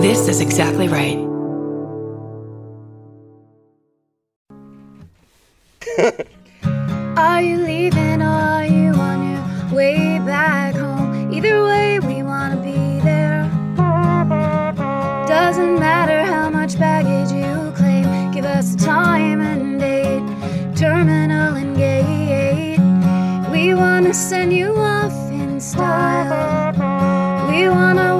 This is exactly right. Are you leaving or are you on your way back home? Either way, we wanna be there. Doesn't matter how much baggage you claim, give us a time and date, terminal and gate. We wanna send you off in style. We wanna welcome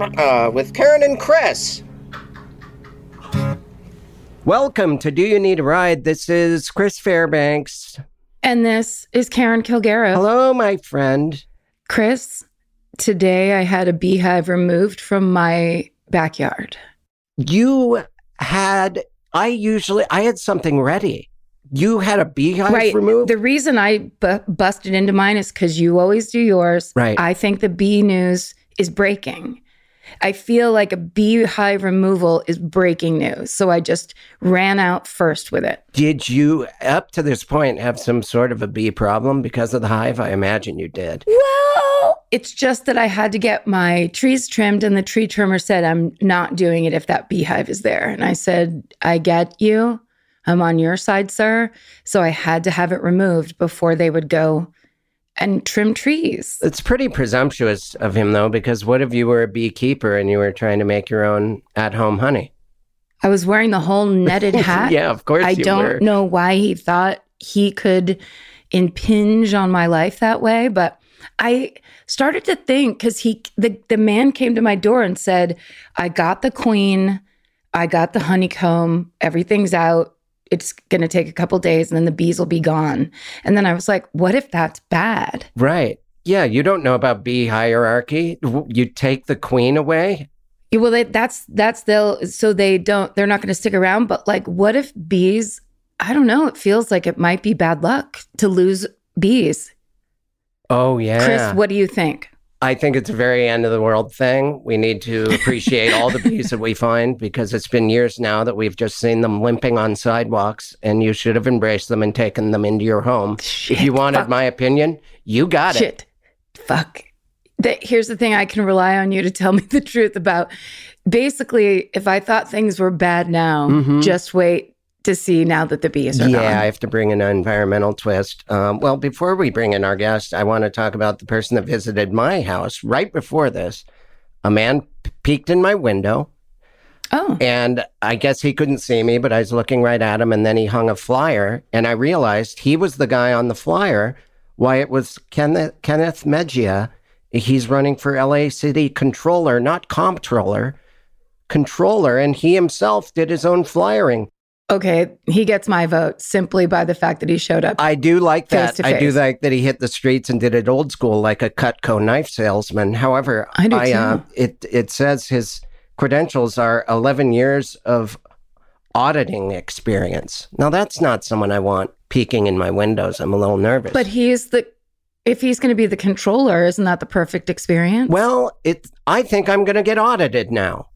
Uh, with Karen and Chris. Welcome to Do You Need a Ride? This is Chris Fairbanks. And this is Karen Kilgariff. Hello, my friend. Chris, today I had a beehive removed from my backyard. You had, I usually, I had something ready. You had a beehive right. removed? The reason I bu- busted into mine is because you always do yours. Right. I think the bee news is breaking. I feel like a beehive removal is breaking news. So I just ran out first with it. Did you, up to this point, have some sort of a bee problem because of the hive? I imagine you did. Well, it's just that I had to get my trees trimmed, and the tree trimmer said, I'm not doing it if that beehive is there. And I said, I get you. I'm on your side, sir. So I had to have it removed before they would go and trim trees. It's pretty presumptuous of him, though, because what if you were a beekeeper and you were trying to make your own at home honey? I was wearing the whole netted hat. yeah, of course I don't were. know why he thought he could impinge on my life that way, but I started to think because he the, the man came to my door and said, I got the queen, I got the honeycomb, everything's out. It's gonna take a couple days and then the bees will be gone. And then I was like, what if that's bad? Right. Yeah, you don't know about bee hierarchy. You take the queen away. Yeah, Well, they, that's that's they'll so they don't they're not going to stick around. But like, what if bees? I don't know. It feels like it might be bad luck to lose bees. Oh, yeah. Chris, what do you think? I think it's a very end of the world thing. We need to appreciate all the bees that we find because it's been years now that we've just seen them limping on sidewalks, and you should have embraced them and taken them into your home. Shit, if you wanted fuck. my opinion, you got it. Shit, fuck. The, here's the thing: I can rely on you to tell me the truth about. Basically, if I thought things were bad now, Mhm. just wait to see now that the bees are Yeah, I have to bring an environmental twist. Um, well, before we bring in our guest, I want to talk about the person that visited my house right before this. A man peeked in my window, Oh, and I guess he couldn't see me, but I was looking right at him, and then he hung a flyer, and I realized he was the guy on the flyer. Why it was Kenneth, Kenneth Mejia. He's running for LA City Controller, not Comptroller, Controller, and he himself did his own flyering. Okay. He gets my vote simply by the fact that he showed up. I do like that. I do like that he hit the streets and did it old school, like a Cutco knife salesman. However, I do uh, too. it it says his credentials are 11 years of auditing experience. Now that's not someone I want peeking in my windows. I'm a little nervous. But he's the if he's going to be the controller, isn't that the perfect experience? well, it. I think I'm going to get audited now.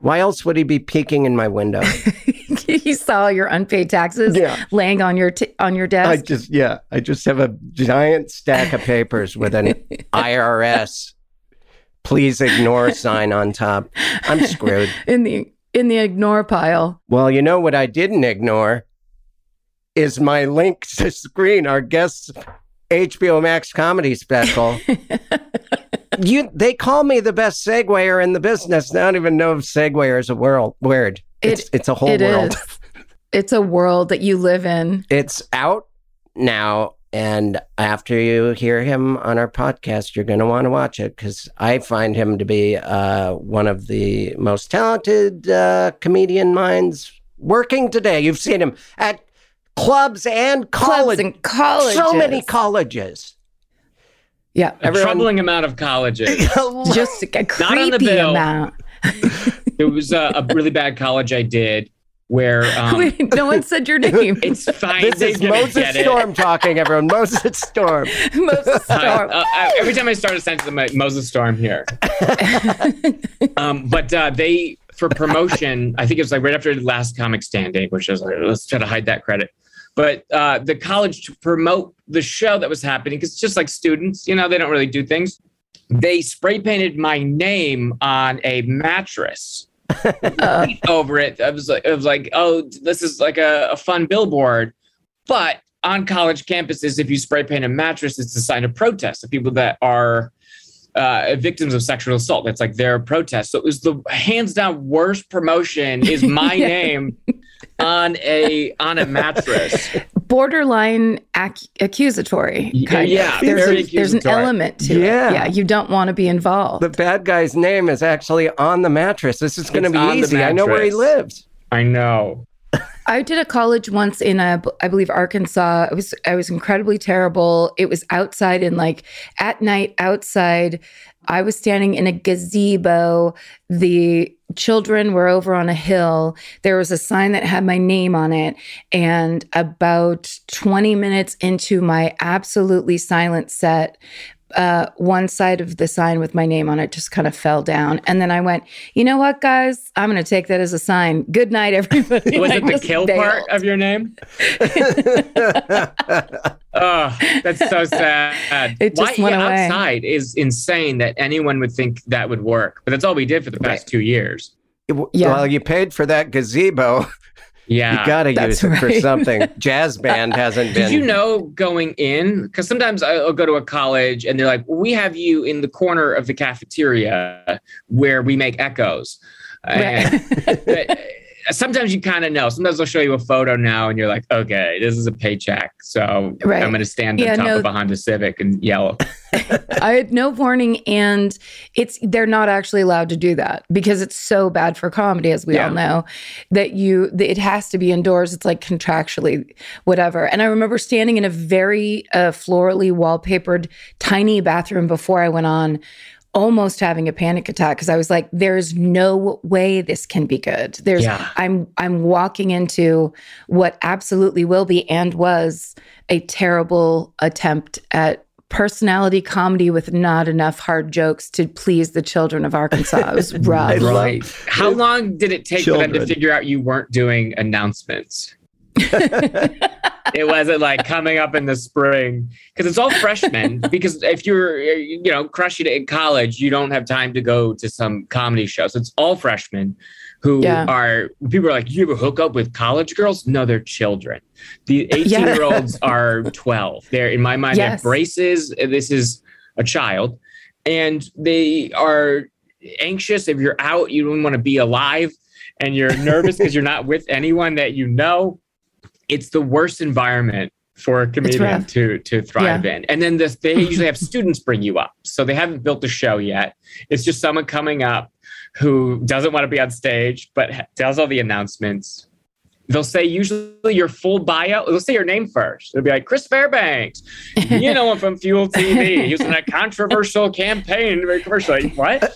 Why else would he be peeking in my window? he saw your unpaid taxes Yeah. laying on your t- on your desk. I just yeah, I just have a giant stack of papers with an IRS please ignore sign on top. I'm screwed. in the in the ignore pile. Well, you know what I didn't ignore is my link to screen our guest's HBO Max comedy special. you they call me the best segwayer in the business. I don't even know if segwayer is a world word. It's It- it's a whole It world. is. It's a world that you live in. It's out now And after you hear him on our podcast, you're going to want to watch it because I find him to be uh, one of the most talented uh, comedian minds working today. You've seen him at clubs and Clubs and colleges. so many colleges. Yeah. A troubling amount of colleges. Just a Not on the creepy bill. amount. There was a, a really bad college I did where um, Wait, no one said your name. it's fine. this they is Moses. Storm talking, everyone. Moses Storm. Moses Uh, Storm. uh, I- every time I start a sentence, I'm like Moses Storm here. um, but uh, they for promotion, I think it was like right after the last comic standing, which is like, let's try to hide that credit. But uh, the college to promote the show that was happening, because it's just like students, you know, they don't really do things. They spray painted my name on a mattress over it. I was like, it was like, oh, this is like a, a fun billboard. But on college campuses, if you spray paint a mattress, it's a sign of protest of people that are uh, victims of sexual assault. That's like their protest. So it was the hands down worst promotion is my Yeah. name on a on a mattress. borderline ac- accusatory. Kind yeah, of. There's, very a, there's an element to Yeah. it. Yeah, you don't want to be involved. The bad guy's name is actually on the mattress. This is going to be easy. I know where he lives. I know. I did a college once in uh, a, I believe Arkansas. It was I was incredibly terrible. It was outside and like at night outside. I was standing in a gazebo. The children were over on a hill. There was a sign that had my name on it. And about 20 minutes into my absolutely silent set, uh, one side of the sign with my name on it just kind of fell down. And then I went, you know what, guys? I'm going to take that as a sign. Good night, everybody. Was it the kill bailed. part of your name? Oh, that's so sad. It just Why, went yeah, away. outside is insane that anyone would think that would work. But that's all we did for the past Right. two years. Yeah. Well, you paid for that gazebo. Yeah. You got to use it for something. Jazz band hasn't been. Did you know going in? Because sometimes I'll go to a college and they're like, we have you in the corner of the cafeteria where we make echoes. And- but sometimes you kind of know. Sometimes they'll show you a photo now and you're like, okay, this is a paycheck. So Right. I'm going to stand Yeah, on top no. of a Honda Civic and yell. I had no warning, and it's they're not actually allowed to do that because it's so bad for comedy, as we Yeah. all know, that you that it has to be indoors. It's like contractually whatever. And I remember standing in a very uh, florally wallpapered tiny bathroom before I went on. Almost having a panic attack because I was like, "There's no way this can be good." There's, Yeah. I'm, I'm walking into what absolutely will be and was a terrible attempt at personality comedy with not enough hard jokes to please the children of Arkansas. It was rough. Right. How long did it take for them to figure out you weren't doing announcements? it wasn't like coming up in the spring because it's all freshmen. because if you're, you know, crushing it in college, you don't have time to go to some comedy shows. It's all freshmen who Yeah. are people are like, you ever hook up with college girls? No, they're children. The 18 Yeah. year olds are 12. They're in my mind, they have Yes. braces. This is a child. And they are anxious if you're out, you don't want to be alive, and you're nervous because you're not with anyone that you know. It's the worst environment for a comedian to to thrive in. And then this, they usually have students bring you up, so they haven't built the show yet. It's just someone coming up who doesn't want to be on stage but does all the announcements. They'll say usually your full bio. They'll say your name first. They'll be like Chris Fairbanks. You know him from Fuel TV. He was in a controversial campaign. Commercial. Like, what?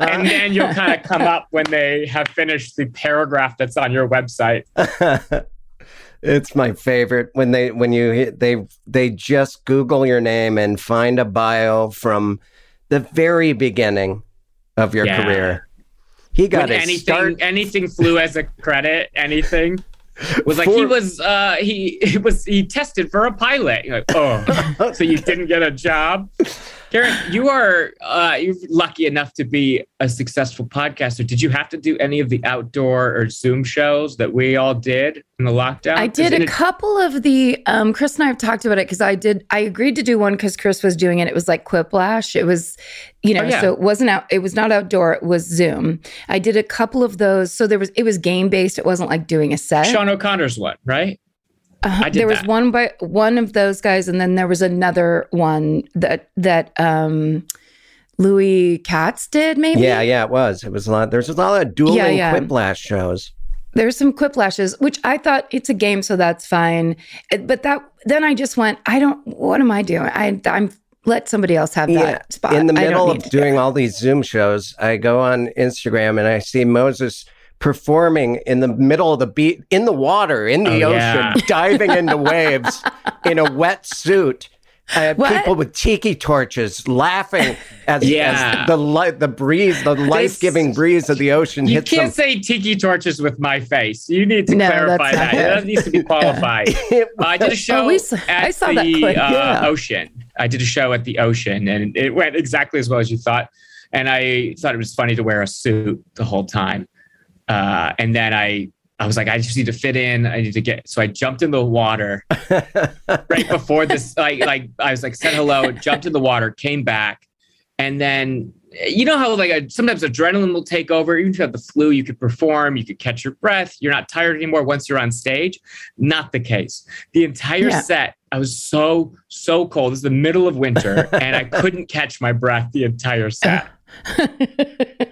and then you'll kind of come up when they have finished the paragraph that's on your website. it's my favorite when they when you they they just Google your name and find a bio from the very beginning of your Yeah. career. He got anything start. anything flew as a credit, anything was like he was uh he, he was he tested for a pilot. Like, oh, so you didn't get a job? Karen, you are uh you're lucky enough to be a successful podcaster. Did you have to do any of the outdoor or Zoom shows that we all did in the lockdown? I did Isn't a it- couple of the um Chris and I have talked about it because I did I agreed to do one because Chris was doing it. It was like Quiplash. It was, you know, Oh, yeah. so it wasn't out, it was not outdoor, it was Zoom. I did a couple of those. So there was it was game based. It wasn't like doing a set. Sean O'Connor's one, right? Uh, there was that. one by one of those guys, and then there was another one that that um, Louis Katz did. Maybe Yeah, yeah, it was. It was a lot. There's a lot of dueling Yeah, yeah. quiplash shows. There's some quiplashes, which I thought it's a game, so that's fine. It- But that then I just went, I don't. What am I doing? I, I'm let somebody else have that Yeah, spot. in the middle of do doing all these Zoom shows, I go on Instagram and I see Moses performing in the middle of the beat in the water in the Oh, ocean, yeah. diving into waves in a wet suit. I had What? people with tiki torches laughing as, Yeah. as the light, the breeze, the life giving breeze of the ocean You hits can't them. say tiki torches with my face. You need to No, clarify that. good. That needs to be qualified. I did a show we saw- at I saw the that clip, uh, yeah. ocean. I did a show at the ocean, and it went exactly as well as you thought. And I thought it was funny to wear a suit the whole time. Uh, and then I, I was like, I just need to fit in. I need to get. So I jumped in the water right before this. Like, like I was like, said hello, jumped in the water, came back, and then you know how like a, sometimes adrenaline will take over. Even if you have the flu, you could perform, you could catch your breath. You're not tired anymore once you're on stage. Not the case. The entire Yeah. set, I was so so cold. It's the middle of winter, and I couldn't catch my breath the entire set.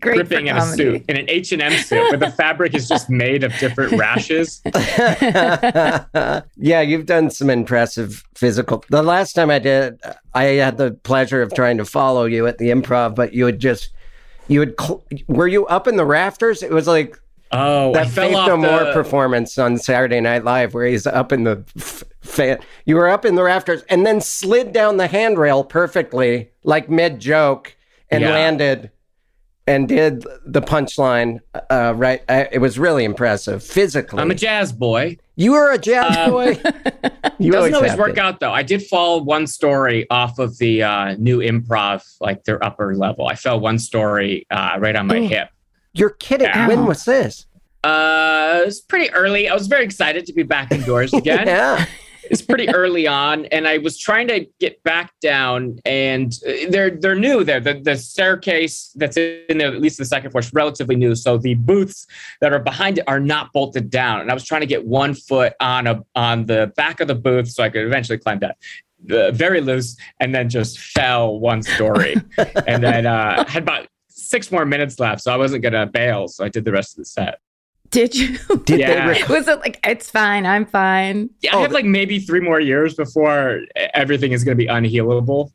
Great gripping in a suit, in an H and M suit, where the fabric is just made of different rashes. yeah, you've done some impressive physical. The last time I did, I had the pleasure of trying to follow you at the improv, but you would just, you would, cl- were you up in the rafters? It was like Oh, I that fell Faith off No the, More performance on Saturday Night Live where he's up in the f- fan. You were up in the rafters and then slid down the handrail perfectly, like mid joke, and Yeah. landed and did the punchline. Uh, right, I, it was really impressive physically. I'm a jazz boy. you were a jazz Um, boy. You Doesn't always have work been. out though. I did fall one story off of the uh, new improv, like their upper level. I fell one story uh, right on my Ooh. hip. You're kidding. Ow. When was this? Uh, it was pretty early. I was very excited to be back indoors again. yeah. It's pretty early on, and I was trying to get back down, and uh, they're they're new there. The the staircase that's in there, at least the second floor, is relatively new. So the booths that are behind it are not bolted down, and I was trying to get one foot on a on the back of the booth so I could eventually climb that. Uh, very loose, and then just fell one story, and then uh, had about six more minutes left, so I wasn't gonna bail. So I did the rest of the set. Did you? Did Yeah. they rec- Was it like it's fine? I'm fine. Yeah, Oh, I have like maybe three more years before everything is going to be unhealable.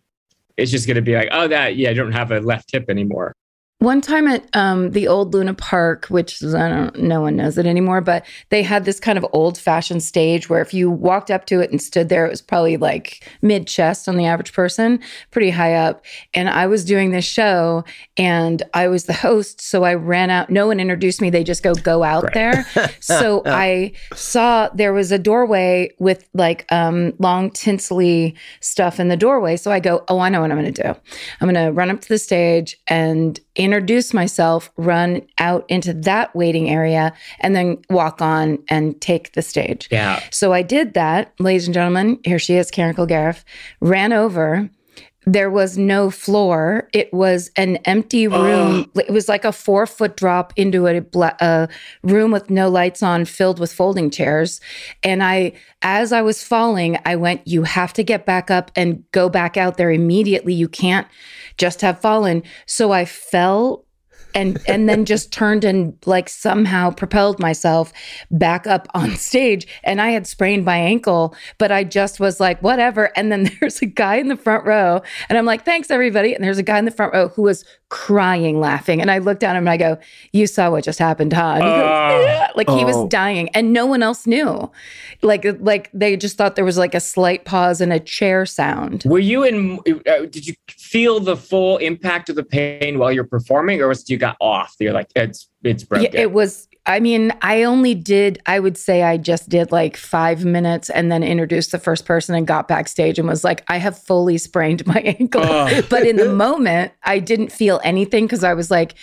It's just going to be like, oh, that yeah, I don't have a left hip anymore. One time at um, the old Luna Park, which is, I don't, no one knows it anymore, but they had this kind of old fashioned stage where if you walked up to it and stood there, it was probably like mid chest on the average person, pretty high up. And I was doing this show and I was the host. So I ran out. No one introduced me. They just go, go out Right. there. so I saw there was a doorway with like um, long tinsely stuff in the doorway. So I go, oh, I know what I'm going to do. I'm going to run up to the stage and introduce myself, run out into that waiting area, and then walk on and take the stage. Yeah, So I did that, ladies and gentlemen. Here she is, Karen Kilgariff. Ran over. There was no floor. It was an empty room. It was like a four foot drop into a, a room with no lights on, filled with folding chairs. And I, as I was falling, I went, You have to get back up and go back out there immediately. You can't just have fallen. So I fell and and then just turned and like somehow propelled myself back up on stage and i had sprained my ankle but i just was like whatever and then there's a guy in the front row and i'm like thanks everybody and there's a guy in the front row who was crying laughing and i looked down at him and i go you saw what just happened huh and he goes, Oh. "Yeah." like he Oh. was dying and no one else knew like like they just thought there was like a slight pause and a chair sound were you in? Uh, did you feel the full impact of the pain while you're performing, or was you got off? You're like, it's it's broken. Yeah, it was. I mean, I only did. I would say I just did like five minutes, and then introduced the first person and got backstage and was like, "I have fully sprained my ankle." Oh. but in the moment, I didn't feel anything because I was like,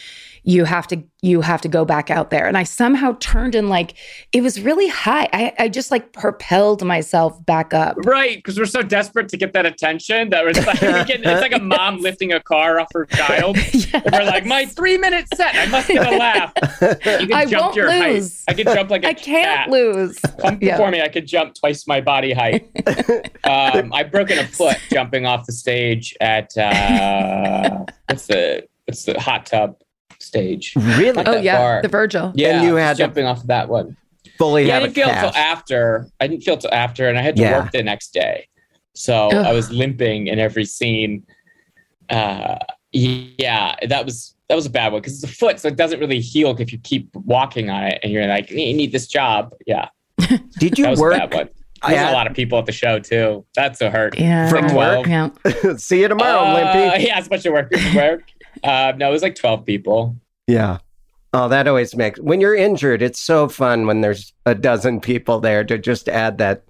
you have to you have to go back out there and i somehow turned and like it was really high i, I just like propelled myself back up Right, because we're so desperate to get that attention that we're like, it's like a mom lifting a car off her child. And we're like, my three minute set, I must get a laugh. You can I jump won't your height. lose. I can jump like a i can't cat. lose Come Yeah. before me, I could jump twice my body height. um, I've broken a foot jumping off the stage at uh, what's the what's the hot tub stage? Really? Not oh yeah far. the virgil Yeah, you had to- jumping off of that one. Fully Yeah, I didn't feel until after. I didn't feel till after, and I had to Yeah. work the next day, so Ugh. I was limping in every scene. Uh, yeah, that was that was a bad one because it's a foot, so it doesn't really heal if you keep walking on it, and you're like, you need this job. Yeah, Did that you was work? a bad one. I There's had- a lot of people at the show too. That's a hurt. yeah From work? yeah See you tomorrow, Uh, Limpy. Yeah, it's a bunch of work. work. Uh, no, it was like twelve people. Yeah. Oh, that always makes when you're injured, it's so fun when there's a dozen people there to just add that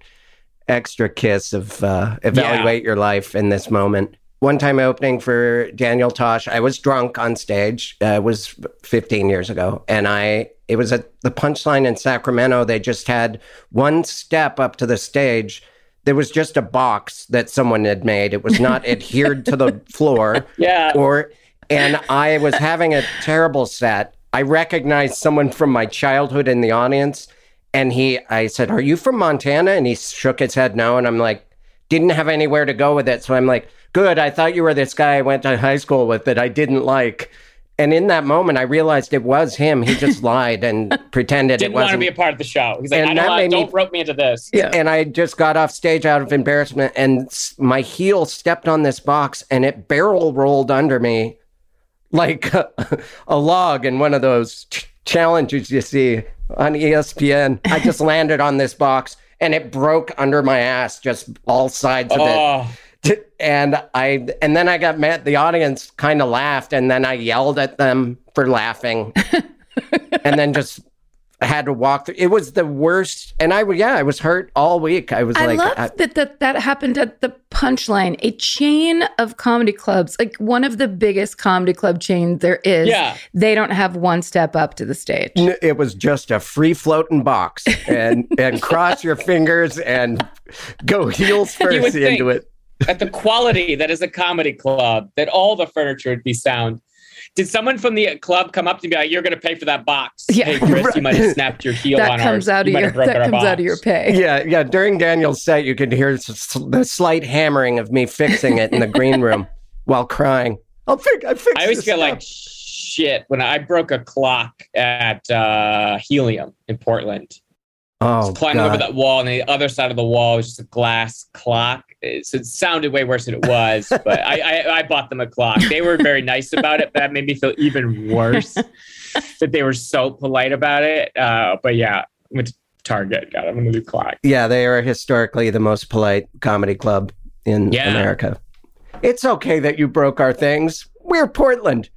extra kiss of uh, evaluate your life in this moment. One time opening for Daniel Tosh, I was drunk on stage. Uh, it was 15 years ago, and I it was at the Punchline in Sacramento. They just had one step up to the stage. There was just a box that someone had made. It was not adhered to the floor Yeah, or and I was having a terrible set. I recognized someone from my childhood in the audience, and he, I said, "Are you from Montana?" And he shook his head no, and I'm like, didn't have anywhere to go with it, so I'm like, good. I thought you were this guy I went to high school with that I didn't like. And in that moment, I realized it was him. He just lied and pretended didn't it want to wasn't. be a part of the show. He's like, And I don't, want, me- don't rope me into this. Yeah. and I just got off stage out of embarrassment, and my heel stepped on this box, and it barrel rolled under me like a, a log in one of those ch- challenges you see on ESPN. I just landed on this box, and it broke under my ass, just all sides of it. Oh, T- And I, and then I got mad. The audience kind of laughed, and then I yelled at them for laughing, and then just had to walk through. It was the worst, and I, would yeah, I was hurt all week. I was I like, love I- that, that that happened at the Punchline, a chain of comedy clubs, like one of the biggest comedy club chains there is. yeah. They don't have one step up to the stage. It was just a free floating box and and cross your fingers and go heels You would first think. into it At the quality that is a comedy club, that all the furniture would be sound. Did someone from the club come up to me like, "You're going to pay for that box"? Yeah. Hey, Chris, you might have snapped your heel That on comes ours. out of might your that our comes out of your pay. yeah yeah during daniel's set you could hear s- s- the slight hammering of me fixing it in the green room while crying i'll fix i fixed I always feel stuff. like shit when I broke a clock at uh, Helium in Portland. Oh climbing over that wall, and the other side of the wall was just a glass clock. It, so it sounded way worse than it was, but I, I, I bought them a clock. They were very nice about it, but that made me feel even worse that they were so polite about it. Uh, but yeah, went to Target, got them a new clock. yeah they are historically the most polite comedy club in Yeah. america it's okay that you broke our things we're portland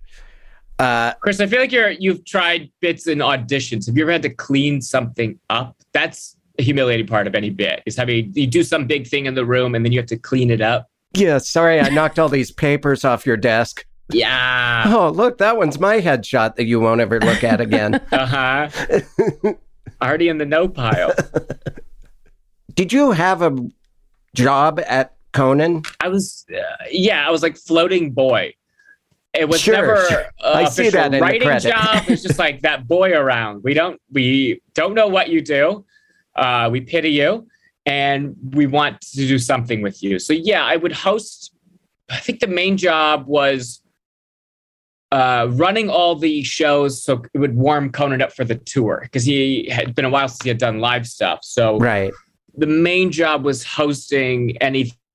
uh Chris, I feel like you're you've tried bits in auditions. Have you ever had to clean something up? That's a humiliating part of any bit is having you do some big thing in the room and then you have to clean it up. yeah sorry i knocked all these papers off your desk Yeah. oh look that one's my headshot that you won't ever look at again Uh huh. Already in the no pile. Did you have a job at Conan? I was, uh, yeah, I was like floating boy. It was Sure, never sure. a I see that in the writing job. It's just like that boy around. We don't, we don't know what you do. Uh, we pity you, and we want to do something with you. So yeah, I would host. I think the main job was uh, running all the shows, so it would warm Conan up for the tour because he had been a while since he had done live stuff. So Right. the main job was hosting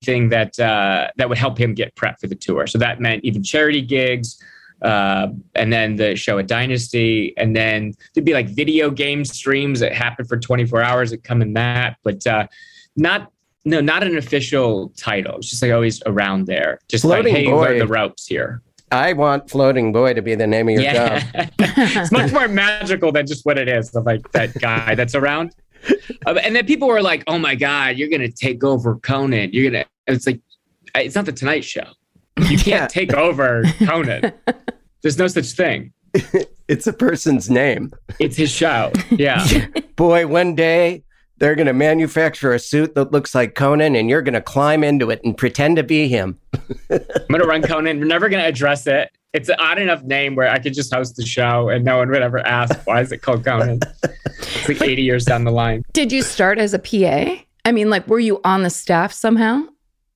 anything that uh, that would help him get prep for the tour. So that meant even charity gigs, uh, and then the show at Dynasty, and then there'd be like video game streams that happen for 24 hours that come in that, but uh, not. No, not an official title. It's just like always around there. Just Floating like, hey, boy. the ropes here. I want Floating Boy to be the name of your job. it's much more magical than just what it is of like that guy that's around. Uh, and then people were like, "Oh my god, you're gonna take over Conan. You're gonna." It's like, it's not the Tonight Show. You can't Yeah. take over Conan. There's no such thing. It's a person's name. It's his show. Yeah. Boy, one day they're going to manufacture a suit that looks like Conan and you're going to climb into it and pretend to be him. I'm gonna run Conan. We're never gonna address it. It's an odd enough name where I could just host the show and no one would ever ask why is it called Conan. It's like 80 years down the line. Did you start as a PA? I mean, like, were you on the staff somehow?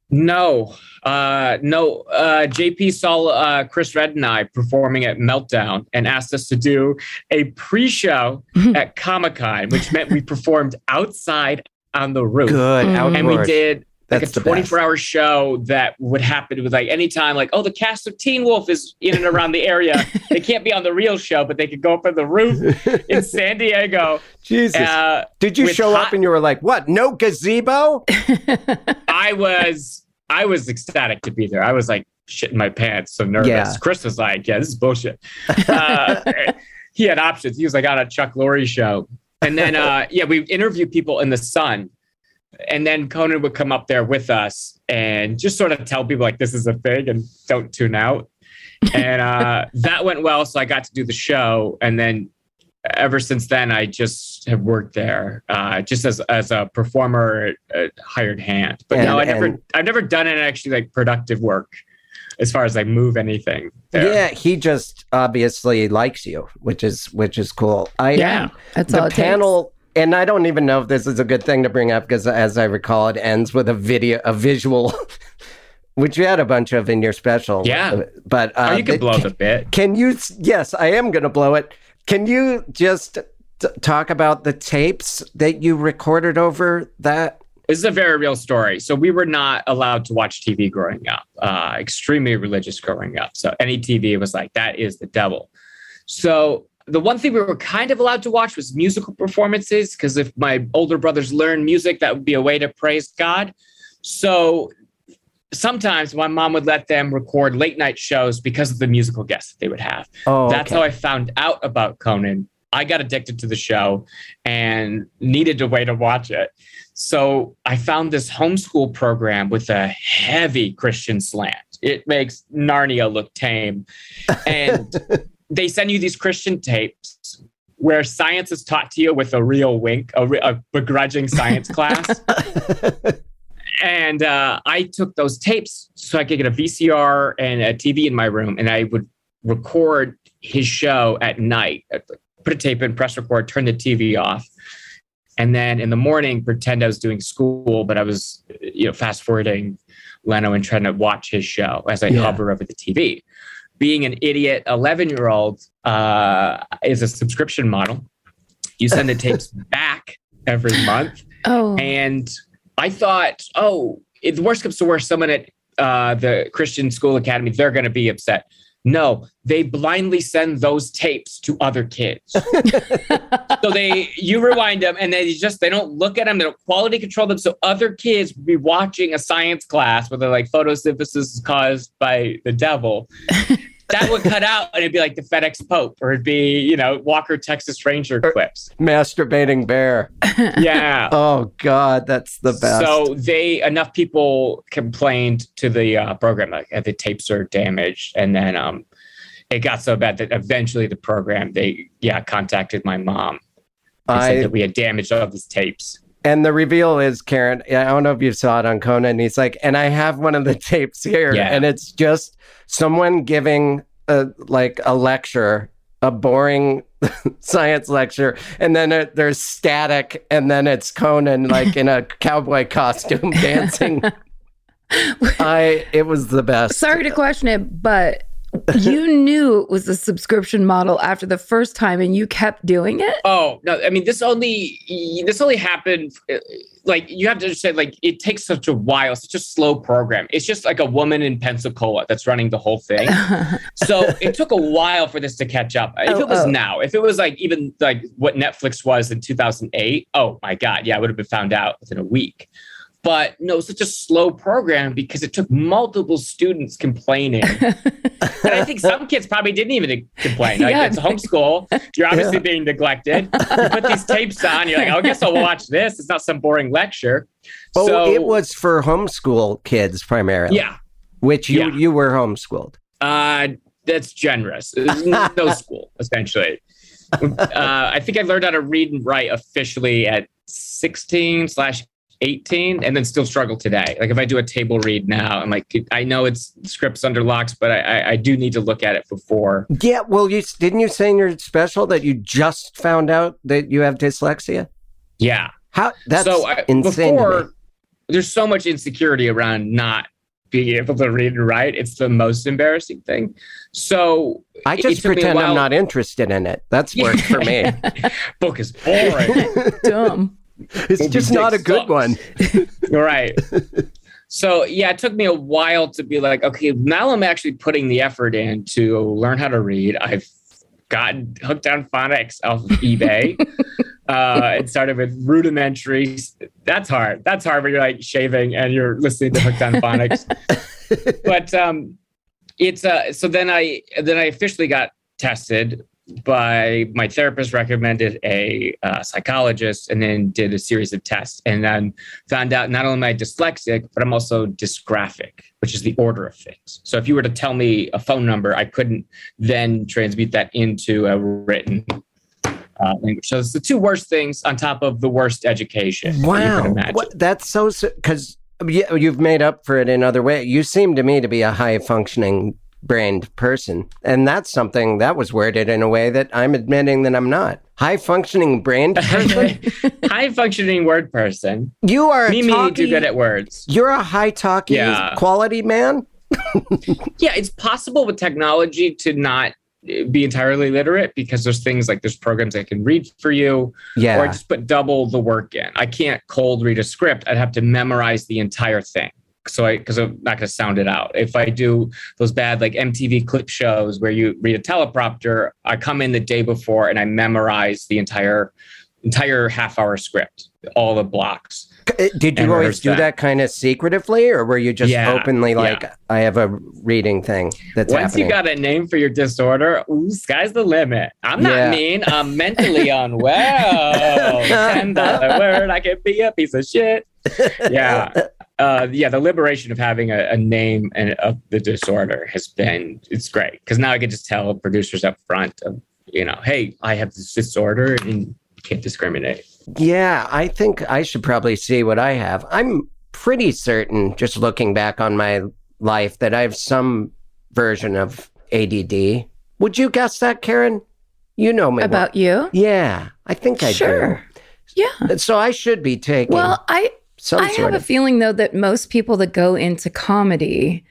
No, uh, no. Uh, JP saw uh, Chris Redd and I performing at Meltdown and asked us to do a pre-show at Comic Con, which meant we performed outside on the roof. Good. Mm. Outdoors. And we did like a the best. 24 hour show that would happen with like anytime like oh the cast of teen wolf is in and around the area they can't be on the real show but they could go up on the roof in san diego Jesus. uh, Did you show hot- up and you were like, what? No gazebo? i was i was ecstatic to be there i was like shitting my pants so nervous Yeah. chris was like yeah this is bullshit uh, he had options he was like on a chuck lorre show and then uh, yeah we interviewed people in the sun and then Conan would come up there with us and just sort of tell people like this is a thing and don't tune out. And uh, that went well, so I got to do the show. And then ever since then, I just have worked there, uh, just as as a performer, uh, hired hand. But no, I never, and- I've never done any actually like productive work as far as like move anything. there. Yeah, he just obviously likes you, which is which is cool. I Yeah. That's all the it panel and I don't even know if this is a good thing to bring up because as I recall it ends with a video a visual which you had a bunch of in your special. Yeah. But uh, or you can blow the bit. Can you? Yes, I am going to blow it. Can you just t- talk about the tapes that you recorded over that? This is a very real story. So we were not allowed to watch TV growing up. Uh, extremely religious growing up. So any TV was like that is the devil. So the one thing we were kind of allowed to watch was musical performances because if my older brothers learned music, that would be a way to praise God. So sometimes my mom would let them record late night shows because of the musical guests that they would have. Oh, That's okay. how I found out about Conan. I got addicted to the show and needed a way to watch it. So I found this homeschool program with a heavy Christian slant. It makes Narnia look tame. And they send you these Christian tapes where science is taught to you with a real wink, a, re- a begrudging science class. and uh, I took those tapes so I could get a VCR and a TV in my room, and I would record his show at night. Put a tape in, press record, turn the TV off, and then in the morning pretend I was doing school, but I was, you know, fast forwarding Leno and trying to watch his show as I Yeah. hover over the TV. Being an idiot 11 year old uh, is a subscription model. You send the tapes back every month. Oh, And I thought, oh, if the worst comes to worst, someone at uh, the Christian School Academy, they're going to be upset. No, they blindly send those tapes to other kids. so they, you rewind them, and they just they don't look at them, they don't quality control them. So other kids would be watching a science class where they're like photosynthesis is caused by the devil. that would cut out, and it'd be like the FedEx Pope, or it'd be you know Walker Texas Ranger clips. Masturbating bear. Yeah. Oh God, that's the best. So they enough people complained to the uh, program like uh, the tapes are damaged, and then um, it got so bad that eventually the program they yeah contacted my mom. They said that we had damaged all these tapes. And the reveal is Karen. I don't know if you saw it on Conan. He's like, and I have one of the tapes here, Yeah. and it's just someone giving a like a lecture, a boring science lecture, and then it, there's static, and then it's Conan like in a cowboy costume dancing. I it was the best. sorry to question it, but you knew it was a subscription model after the first time, and you kept doing it. Oh no! I mean, this only this only happened. uh, Like you have to understand, like it takes such a while, such a slow program. It's just like a woman in Pensacola that's running the whole thing. so it took a while for this to catch up. If Oh, it was oh. now, if it was like even like what Netflix was in 2008, oh my god, yeah, I would have been found out within a week. But no, it's such a slow program because it took multiple students complaining. and I think some kids probably didn't even complain. Like Yeah. it's homeschool. You're obviously being neglected. You put these tapes on. You're like, oh, I guess I'll watch this. It's not some boring lecture. Oh, so it was for homeschool kids primarily. yeah. which you Yeah. you were homeschooled. Uh, that's generous. no school, essentially. Uh, I think I learned how to read and write officially at 16 slash 18 and then still struggle today. Like if I do a table read now, I'm like, I know it's scripts under locks, but I, I do need to look at it before. Yeah. Well, you didn't you say in your special that you just found out that you have dyslexia? Yeah. How that's so I, insane. Before, there's so much insecurity around not being able to read and write. It's the most embarrassing thing. So I just pretend I'm not interested in it. That's worked for me. Book is boring. Dumb. It's just not a good one. right. So yeah, it took me a while to be like, okay, now I'm actually putting the effort in to learn how to read. I've gotten hooked on phonics off of eBay. uh, it started with rudimentary. That's hard. That's hard when you're like shaving and you're listening to hooked on phonics. but um, it's uh, so then I then I officially got tested by my therapist recommended a uh, psychologist and then did a series of tests and then found out not only am I dyslexic, but I'm also dysgraphic, which is the order of things. So if you were to tell me a phone number, I couldn't then transmute that into a written uh, language. So it's the two worst things on top of the worst education. Wow. What, that's so, because you've made up for it in other ways. You seem to me to be a high functioning brained person. And that's something that was worded in a way that I'm admitting that I'm not. High functioning brained person. high functioning word person. You are me, me too good at words. You're a high talky yeah. quality man. yeah, it's possible with technology to not eh, be entirely literate because there's things like there's programs that can read for you. Yeah. Or I just put double the work in. I can't cold read a script. I'd have to memorize the entire thing so I because I'm not going to sound it out. If I do those bad like MTV clip shows where you read a teleprompter, I come in the day before and I memorize the entire entire half hour script, all the blocks. Uh, did you always do that. that. kind of secretively, or were you just yeah, openly like, yeah. I have a reading thing that's Once happening? you got a name for your disorder, ooh, sky's the limit. I'm not yeah. mean. I'm mentally unwell. Ten dollar word, I can be a piece of shit. Yeah uh, yeah, the liberation of having a, a name and of the disorder has been it's great because now I can just tell producers up front of you know, hey, I have this disorder and can't discriminate. Yeah, I think I should probably see what I have. I'm pretty certain, just looking back on my life, that I have some version of ADD. Would you guess that, Karen? You know me about well. you. Yeah, I think I sure. do. Yeah. So I should be taking. Well, I some I have of. a feeling though that most people that go into comedy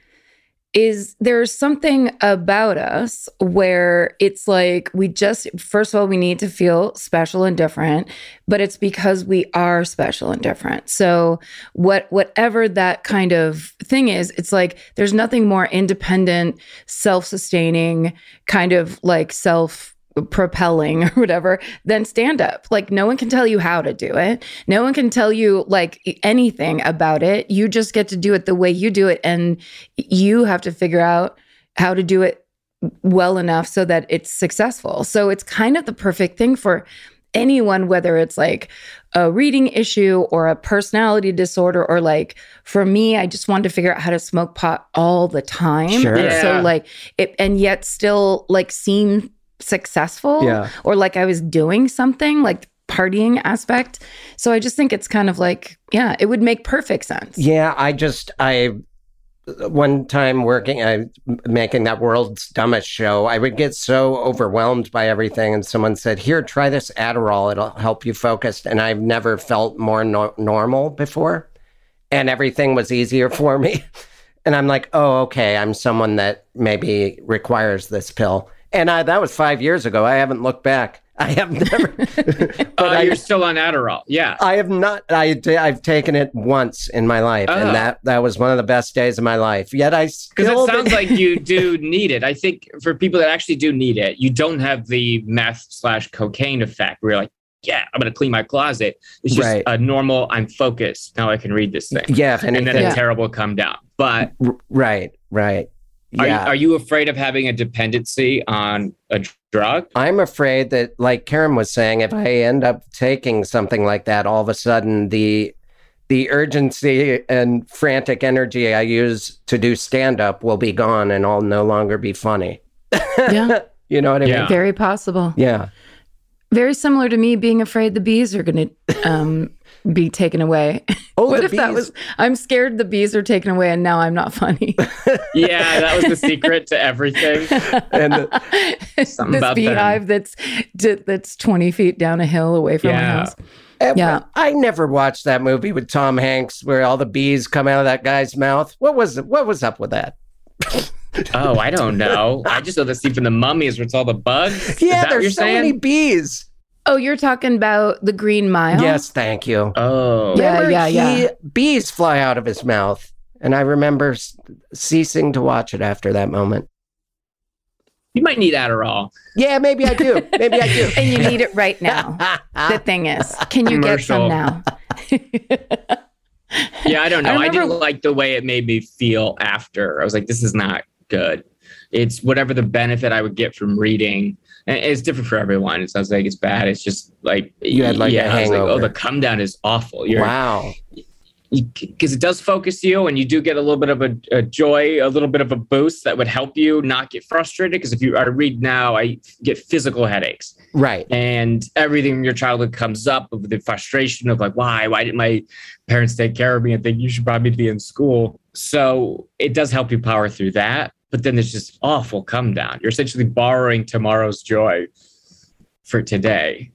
is there's something about us where it's like we just first of all we need to feel special and different but it's because we are special and different so what whatever that kind of thing is it's like there's nothing more independent self-sustaining kind of like self propelling or whatever then stand up. Like no one can tell you how to do it. No one can tell you like anything about it. You just get to do it the way you do it and you have to figure out how to do it well enough so that it's successful. So it's kind of the perfect thing for anyone whether it's like a reading issue or a personality disorder or like for me i just wanted to figure out how to smoke pot all the time. Sure. and yeah. so like it and yet still like seem successful yeah. or like I was doing something like partying aspect. So I just think it's kind of like, yeah, it would make perfect sense. Yeah, I just I one time working I making that world's dumbest show, I would get so overwhelmed by everything and someone said, "Here, try this Adderall. It'll help you focus." And I've never felt more no- normal before. And everything was easier for me. And I'm like, "Oh, okay, I'm someone that maybe requires this pill." And I, that was five years ago. I haven't looked back. I have never. but uh, I, you're still on Adderall. Yeah. I have not. I, I've taken it once in my life, and oh. that that was one of the best days of my life. Yet I because it sounds like you do need it. I think for people that actually do need it, you don't have the meth slash cocaine effect where you're like, yeah, I'm going to clean my closet. It's just right. a normal. I'm focused now. I can read this thing. Yeah, and then yeah. a terrible come down. But right, right. Are, yeah. you, are you afraid of having a dependency on a drug? I'm afraid that, like Karen was saying, if I end up taking something like that, all of a sudden the the urgency and frantic energy I use to do stand up will be gone and I'll no longer be funny. Yeah, You know what I Yeah. mean? very possible. Yeah. Very similar to me being afraid the bees are going to um, be taken away. Oh, what the if that was? I'm scared the bees are taken away, and now I'm not funny. Yeah, that was the secret to everything. and uh, the, Something this about them. beehive that's that's 20 feet down a hill away from my house. and Yeah. I never watched that movie with Tom Hanks where all the bees come out of that guy's mouth. What was what was up with that? Oh, I don't know. I just know the scene from the mummies where it's all the bugs. Yeah, that what you're there's so saying? many bees. Oh, you're talking about the Green Mile? Yes, thank you. Oh, Yeah, Remember yeah, he- yeah. Bees fly out of his mouth, and I remember ceasing to watch it after that moment. you might need Adderall. Yeah, maybe I do. Maybe I do. And you need it right now. the thing is, can you get some now? Yeah, I don't know. I I, didn't like the way it made me feel after. I was like, this is not good. It's whatever the benefit I would get from reading. It's different for everyone. It sounds like it's bad. It's just like You had, like, yeah, like, oh, the come down is awful. You're wow. because it does focus you and you do get a little bit of a, a joy, a little bit of a boost that would help you not get frustrated. Because if you I read now, I get physical headaches Right. and everything in your childhood comes up of the frustration of like, why? Why didn't my parents take care of me and think you should probably be in school? So it does help you power through that. But then there's just awful come down. You're essentially borrowing tomorrow's joy for today.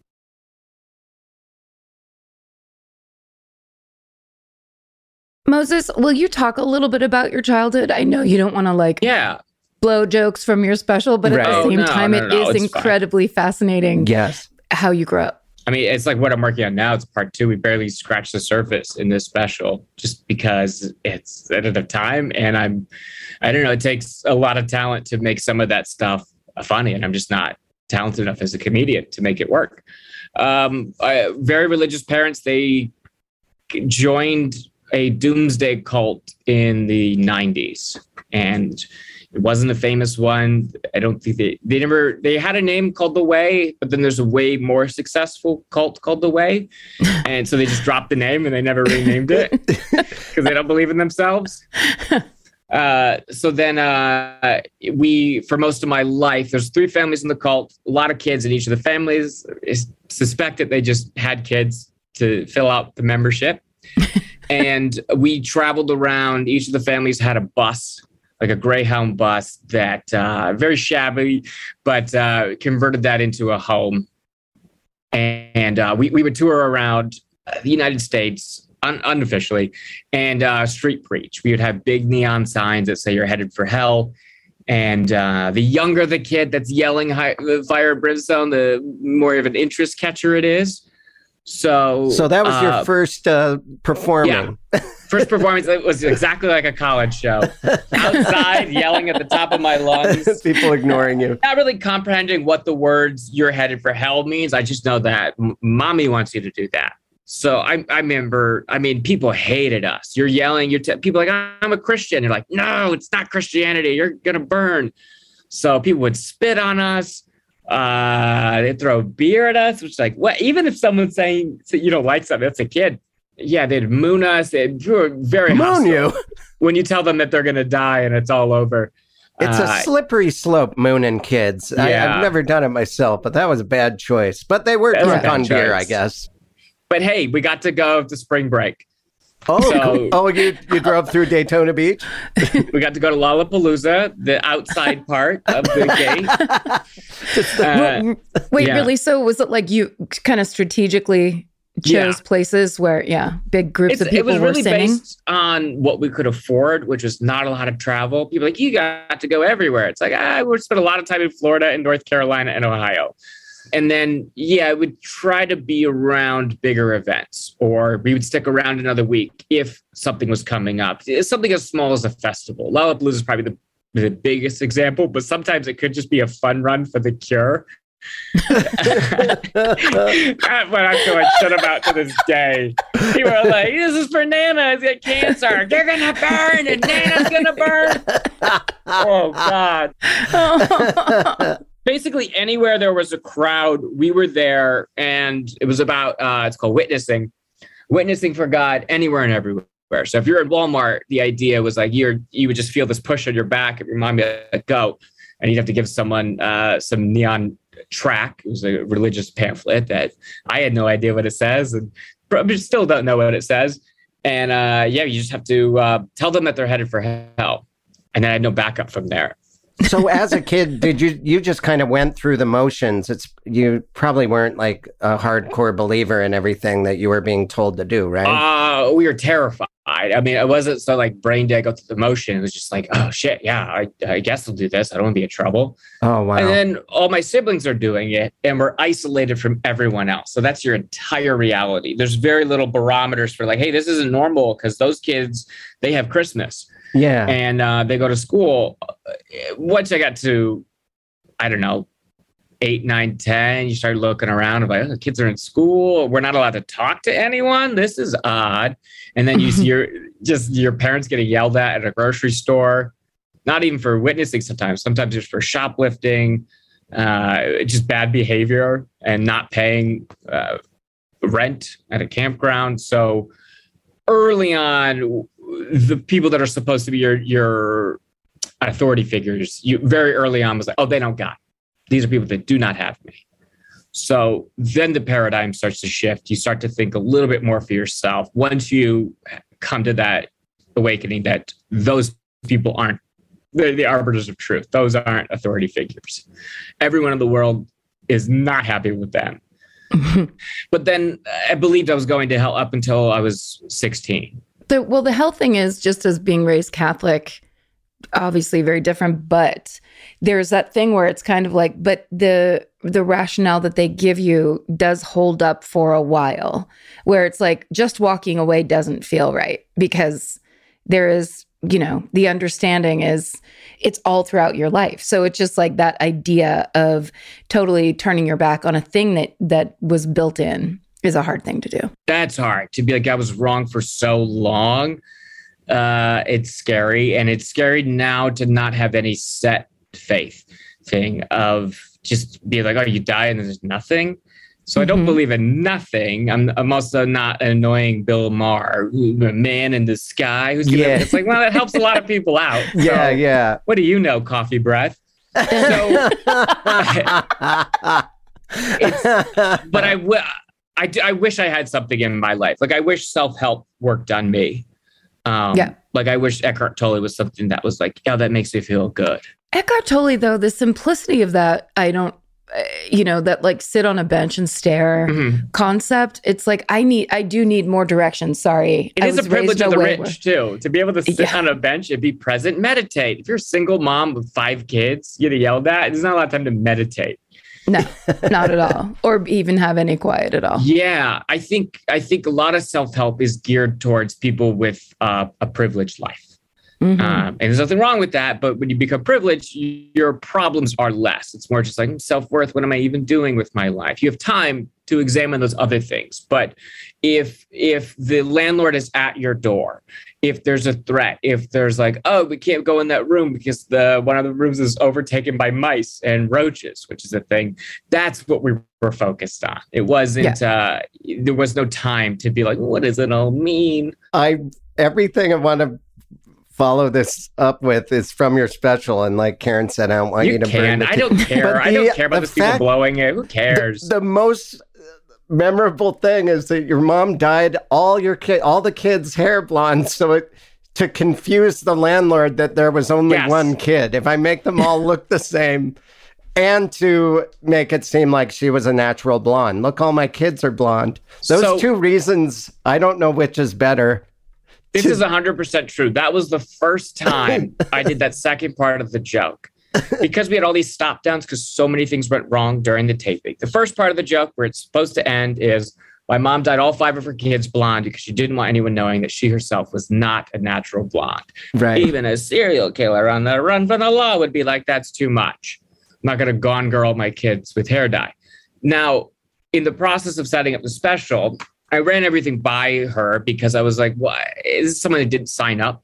Moses, will you talk a little bit about your childhood? I know you don't want to like Yeah. blow jokes from your special, but at Right. the Oh, same no, time, no, it no, is it's fine. incredibly fascinating Yes. how you grew up. I mean, it's like what I'm working on now. It's part two. We barely scratched the surface in this special just because it's at the time. And I'm, I don't know, it takes a lot of talent to make some of that stuff funny. And I'm just not talented enough as a comedian to make it work. Um, I, very religious parents, they joined a doomsday cult in the 90s. And it wasn't a famous one. I don't think they they never they had a name called the Way, but then there's a way more successful cult called the Way, and so they just dropped the name and they never renamed it because they don't believe in themselves. Uh, so then uh, we, for most of my life, there's three families in the cult, a lot of kids in each of the families. Is suspected they just had kids to fill out the membership, and we traveled around. Each of the families had a bus like a Greyhound bus that uh, very shabby, but uh, converted that into a home. And uh, we, we would tour around the United States un- unofficially and uh, street preach. We would have big neon signs that say you're headed for hell. And uh, the younger the kid that's yelling hi- fire brimstone, the more of an interest catcher it is. So, So that was uh, your first uh, performing. first performance. It was exactly like a college show. Outside, yelling at the top of my lungs. People ignoring you. Not really comprehending what the words "you're headed for hell" means. I just know that mommy wants you to do that. So I, I remember. I mean, people hated us. You're yelling. You're t- people are like I'm a Christian. You're like, no, it's not Christianity. You're gonna burn. So people would spit on us. Uh, they throw beer at us, which is like what? Even if someone's saying so you don't like something, that's a kid. Yeah, they'd moon us. They'd were very Moon you. when you tell them that they're gonna die and it's all over. It's Uh, a slippery slope, mooning kids. I, Yeah. I've never done it myself, but that was a bad choice. But they were That was a drunk on beer. I guess. but hey, we got to go to spring break. Oh, So- oh, you you drove through Daytona Beach. We got to go to Lollapalooza, the outside part of the gate. Uh, Wait, yeah. really? So was it like you kind of strategically chose Yeah. places where, yeah, big groups it's, of it people was were really singing? based on what we could afford, which was not a lot of travel. People are like you got to go everywhere. It's like ah, we spent a lot of time in Florida and North Carolina and Ohio. And then, yeah, I would try to be around bigger events, or we would stick around another week if something was coming up. It's something as small as a festival. Lollapalooza is probably the, the biggest example, but sometimes it could just be a fun run for the cure. That's what I'm feeling shit about to this day. People are like, this is for Nana. He's got cancer. They're going to burn and Nana's going to burn. Oh, God. Basically, anywhere there was a crowd, we were there. And it was about, uh, it's called witnessing, witnessing for God anywhere and everywhere. So if you're at Walmart, the idea was like you're, you would just feel this push on your back. It reminded me of goat. and you'd have to give someone uh, some neon track. It was a religious pamphlet that I had no idea what it says, and probably still don't know what it says. And uh, yeah, you just have to uh, tell them that they're headed for hell, and then I had no backup from there. So as a kid, did you you just kind of went through the motions? It's you probably weren't like a hardcore believer in everything that you were being told to do, right? Uh, we were terrified. I mean, it wasn't so like brain dead, go through the motion. It was just like, oh shit, yeah, I, I guess I'll do this. I don't want to be in trouble. oh wow. And then all my siblings are doing it, and we're isolated from everyone else. So that's your entire reality. There's very little barometers for like, hey, this isn't normal because those kids they have Christmas yeah. and uh, they go to school. Once I got to, I don't know, eight, nine, ten, you start looking around and like, oh, the kids are in school. We're not allowed to talk to anyone. This is odd. And then you see your just your parents getting yelled at at a grocery store, not even for witnessing sometimes, sometimes just for shoplifting, uh, just bad behavior and not paying uh, rent at a campground. So early on, the people that are supposed to be your your authority figures, you very early on was like, oh, they don't got. it. These are people that do not have me. So then the paradigm starts to shift. You start to think a little bit more for yourself. Once you come to that awakening that those people aren't the, the arbiters of truth, those aren't authority figures. Everyone in the world is not happy with them. But then I believed I was going to hell up until I was 16. The, well, the health thing is just as being raised Catholic, obviously very different. But there's that thing where it's kind of like, but the the rationale that they give you does hold up for a while, where it's like just walking away doesn't feel right because there is, you know, the understanding is it's all throughout your life. So it's just like that idea of totally turning your back on a thing that that was built in is a hard thing to do. That's hard to be like, I was wrong for so long. Uh, it's scary. And it's scary now to not have any set faith thing of just be like, oh, you die and there's nothing. So I don't Mhm. believe in nothing. I'm, I'm also not an annoying Bill Maher, the man in the sky. Who's gonna, Yeah. It's like, well, that helps a lot of people out. yeah, So, yeah. What do you know, coffee breath? So, but I, w- I, I wish I had something in my life. Like I wish self help worked on me. Um, Yeah. Like I wish Eckhart Tolle was something that was like, yeah, that makes me feel good. Eckhart Tolle, though, the simplicity of that, I don't, uh, you know, that like sit on a bench and stare Mhm. concept. It's like I need, I do need more direction. Sorry, It I is a privilege of the rich too to be able to sit Yeah. on a bench and be present, meditate. If you're a single mom with five kids, you get yelled at. There's not a lot of time to meditate. No, not at all, or even have any quiet at all. Yeah, I think I think a lot of self help is geared towards people with uh, a privileged life. Mhm. Um, and there's nothing wrong with that. But when you become privileged, you, your problems are less. It's more just like self worth. What am I even doing with my life? You have time to examine those other things. But if if the landlord is at your door, if there's a threat, if there's like, oh, we can't go in that room because the one of the rooms is overtaken by mice and roaches, which is a thing. That's what we were focused on. It wasn't. Uh, there was no time to be like, what does it all mean? I everything I want to follow this up with is from your special, and like Karen said, I don't want you, You to burn can. the I don't care. But I don't care about the those people blowing it. Who cares? The, the most memorable thing is that your mom dyed all your kid, all the kids' hair blonde, so it to confuse the landlord that there was only Yes. one kid. If I make them all look the same. And to make it seem like she was a natural blonde. Look, all my kids are blonde. Those So- two reasons, I don't know which is better. this is 100% true. That was the first time I did that second part of the joke. Because we had all these stop downs because so many things went wrong during the taping. The first part of the joke, where it's supposed to end, is my mom dyed all five of her kids blonde because she didn't want anyone knowing that she herself was not a natural blonde. Right. Even a serial killer on the run from the law would be like, that's too much. I'm not going to gone girl my kids with hair dye. Now, in the process of setting up the special, I ran everything by her because I was like, "What is this someone that didn't sign up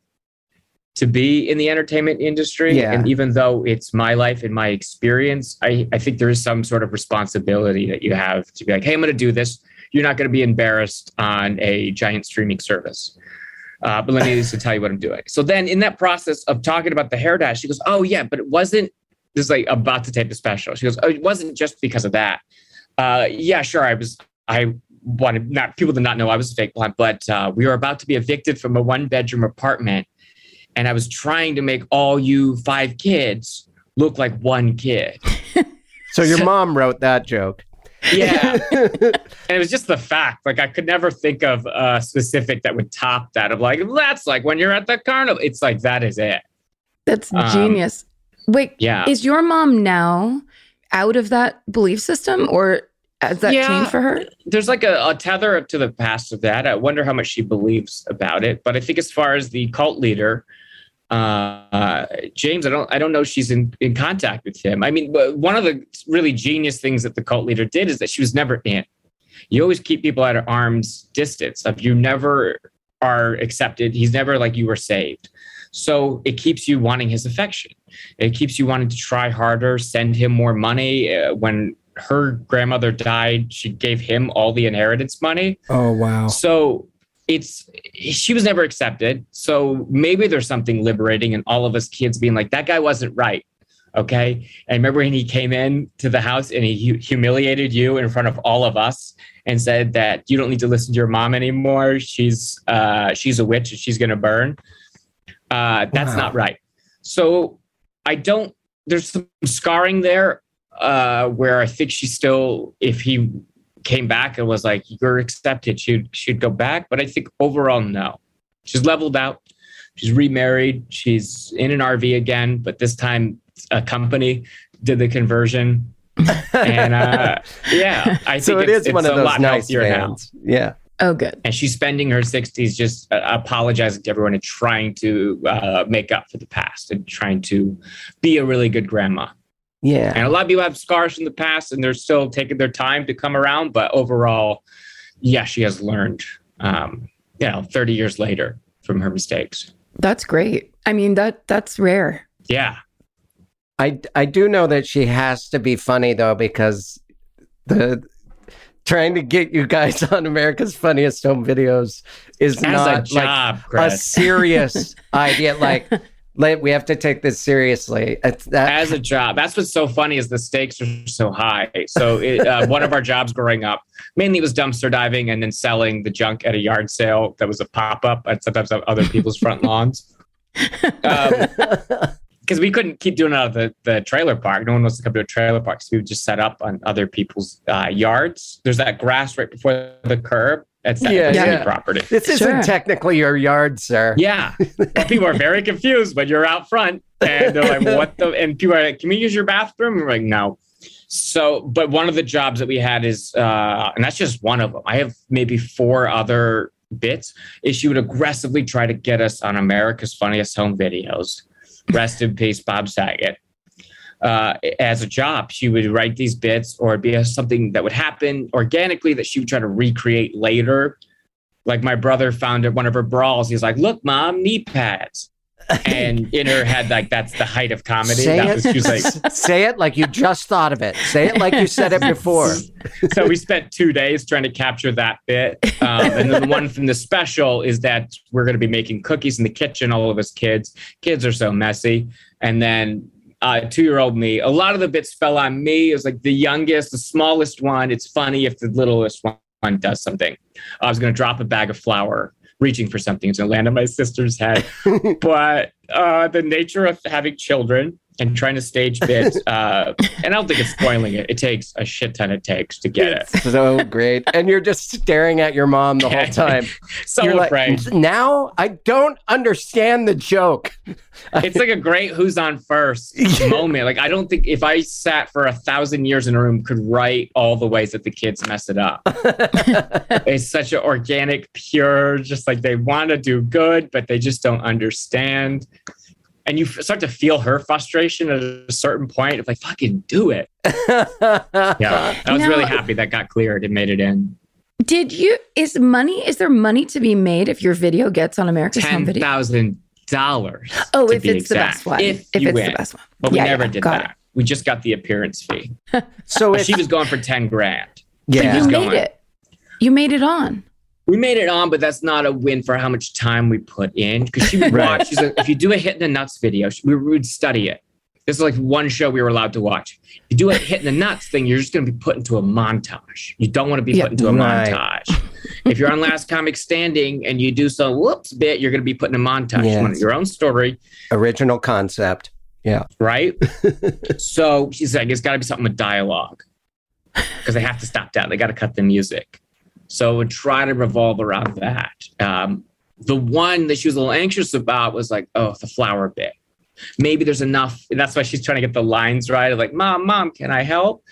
to be in the entertainment industry?" Yeah. And even though it's my life and my experience, I, I think there is some sort of responsibility that you have to be like, "Hey, I'm going to do this. You're not going to be embarrassed on a giant streaming service." Uh, but let me at least tell you what I'm doing. So then, in that process of talking about the hair dye, she goes, "Oh yeah, but it wasn't this is like about to tape the special. She goes, Oh, it wasn't just because of that. Uh, yeah, sure. I was, I wanted not people did not know I was a fake blonde, but uh, we were about to be evicted from a one bedroom apartment. And I was trying to make all you five kids look like one kid. So your mom wrote that joke. Yeah. and it was just the fact. Like I could never think of a specific that would top that of like, that's like when you're at the carnival. It's like that is it. That's Um, genius. Wait, Yeah. is your mom now out of that belief system or has that Yeah. changed for her? there's like a, a tether to the past of that. I wonder how much she believes about it. But I think as far as the cult leader, uh, James, I don't, I don't know if she's in, in contact with him. I mean, one of the really genius things that the cult leader did is that she was never in. You always keep people at arm's distance. If you never are accepted, he's never like you were saved. So it keeps you wanting his affection. It keeps you wanting to try harder, send him more money. Uh, when her grandmother died, she gave him all the inheritance money. Oh wow. So it's she was never accepted. So maybe there's something liberating in all of us kids being like, that guy wasn't right. Okay. And remember when he came in to the house and he humiliated you in front of all of us and said that you don't need to listen to your mom anymore. She's uh she's a witch and she's gonna burn. Uh that's Wow. not right. So I don't there's some scarring there uh where I think she still if he came back and was like, "You're accepted," she'd she'd go back. But I think overall, no. She's leveled out. She's remarried. She's in an RV again, but this time a company did the conversion. And uh, yeah, I think so it it's, is one it's of a those lot nice healthier now. Yeah. Oh, good. And she's spending her 60s just uh, apologizing to everyone and trying to uh, make up for the past and trying to be a really good grandma. Yeah. And a lot of people have scars from the past and they're still taking their time to come around. But overall, yeah, she has learned, um, you know, 30 years later from her mistakes. That's great. I mean, that that's rare. Yeah. I I do know that she has to be funny though because the trying to get you guys on America's Funniest Home Videos is As a not like job, a serious idea. Like, like we have to take this seriously. That, As a job. That's what's so funny is the stakes are so high. So it, uh, one of our jobs growing up mainly was dumpster diving and then selling the junk at a yard sale that was a pop-up at sometimes on other people's front lawns. Um, because we couldn't keep doing it out of the, the trailer park. No one wants to come to a trailer park. So we would just set up on other people's uh, yards. There's that grass right before the curb. That's that Yeah, city yeah. property. this isn't Sure. technically your yard, sir. Yeah. But people are very confused when you're out front and they're like, what the? And people are like, can we use your bathroom? And we're like, no. So, but one of the jobs that we had is, uh, and that's just one of them. I have maybe four other bits. Is she would aggressively try to get us on America's Funniest Home Videos. Rest in peace, Bob Saget. Uh, as a job, she would write these bits, or it'd be something that would happen organically that she would try to recreate later. Like my brother found at one of her brawls. He's like, "Look, mom, knee pads." and in her head, like that's the height of comedy. Say that it, was like, say it like you just thought of it. Say it like you said it before. so we spent two days trying to capture that bit. Um, and then the one from the special is that we're going to be making cookies in the kitchen, all of us kids. Kids are so messy. And then uh, two year old me, a lot of the bits fell on me. It was like the youngest, the smallest one. It's funny if the littlest one does something. I was going to drop a bag of flour. Reaching for something, it's gonna land on my sister's head. but uh, the nature of having children and trying to stage bits, uh, and I don't think it's spoiling it. It takes a shit ton of takes to get it. So great. And you're just staring at your mom the whole time. So you're afraid. like, now I don't understand the joke. it's like a great who's on first moment. Like I don't think if I sat for a thousand years in a room could write all the ways that the kids mess it up. it's such an organic, pure, just like they want to do good, but they just don't understand. And you start to feel her frustration at a certain point of like, fucking do it. Yeah. I was Now- really happy that got cleared and made it in. Did you is money is there money to be made if your video gets on America's home video thousand dollars Oh, if be it's the best one. If, If, it's win. the best one. But we never yeah, did got that. We just got the appearance fee. so if she was going for 10 grand. But yeah, you made going. it. You made it on. We made it on, but that's not a win for how much time we put in. Because she would Right. watch. She's like, if you do a hit in the nuts video, we would study it. This is like one show we were allowed to watch. If You do a hit in the nuts thing, you're just going to be put into a montage. You don't want to be Yeah. put into a Right. montage. if you're on Last Comic Standing and you do some whoops bit, you're going to be put in a montage. You want your own story, Original concept. Yeah. right? so she's like, it's got to be something with dialogue because they have to stop down. They got to cut the music. So it would try to revolve around that. Um, the one that she was a little anxious about was like, oh, the flower bit. Maybe there's enough. And that's why she's trying to get the lines right. Like, mom, mom, can I help?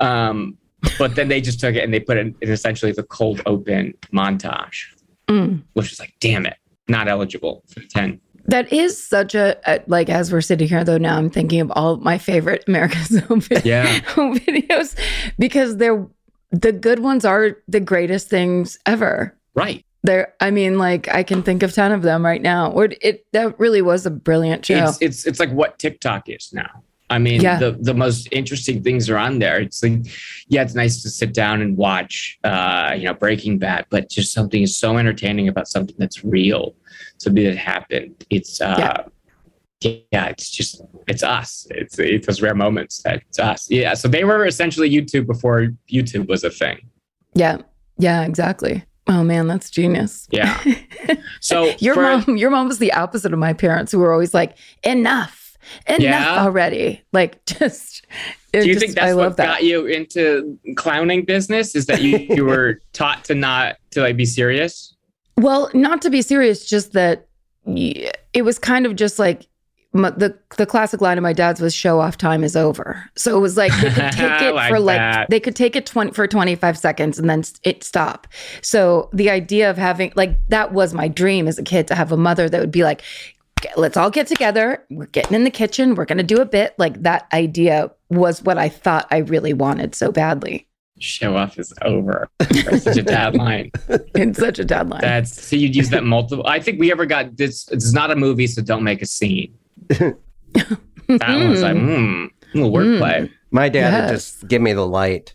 Um, but then they just took it and they put it in essentially the cold open montage, Mm. which is like, damn it, not eligible for 10. That is such a, a like as we're sitting here though now I'm thinking of all my favorite America's Home, Yeah. home videos because they're the good ones are the greatest things ever. Right. There I mean like I can think of 10 of them right now. Or it that really was a brilliant show. it's it's it's like what TikTok is now. I mean, Yeah. the the most interesting things are on there. It's like, yeah, it's nice to sit down and watch, uh, you know, Breaking Bad, but just something is so entertaining about something that's real, something that happened. It's uh, yeah, it's just it's us. It's it's those rare moments that it's us. Yeah, so they were essentially YouTube before YouTube was a thing. yeah. Yeah, exactly. Oh man, that's genius. Yeah. So Your for- mom your mom was the opposite of my parents who were always like, enough. Enough Yeah? already. Like just Do you just- think that's I love what that. got you into clowning business? Is that you you were taught to not to like be serious? Well, not to be serious, just that it was kind of just like m the the classic line of my dad's was "show off time is over." So it was like they could take it like for like that. they could take it 20 for 25 seconds and then it stop. So the idea of having like that was my dream as a kid to have a mother that would be like let's all get together. We're getting in the kitchen. We're going to do a bit. Like that idea was what I thought I really wanted so badly. Show off is over. That's such a dad line. It's such a deadline. That's so you'd use that multiple. I think we ever got this. It's not a movie, so don't make a scene. That was like, hmm, little wordplay. My dad would just give me the light.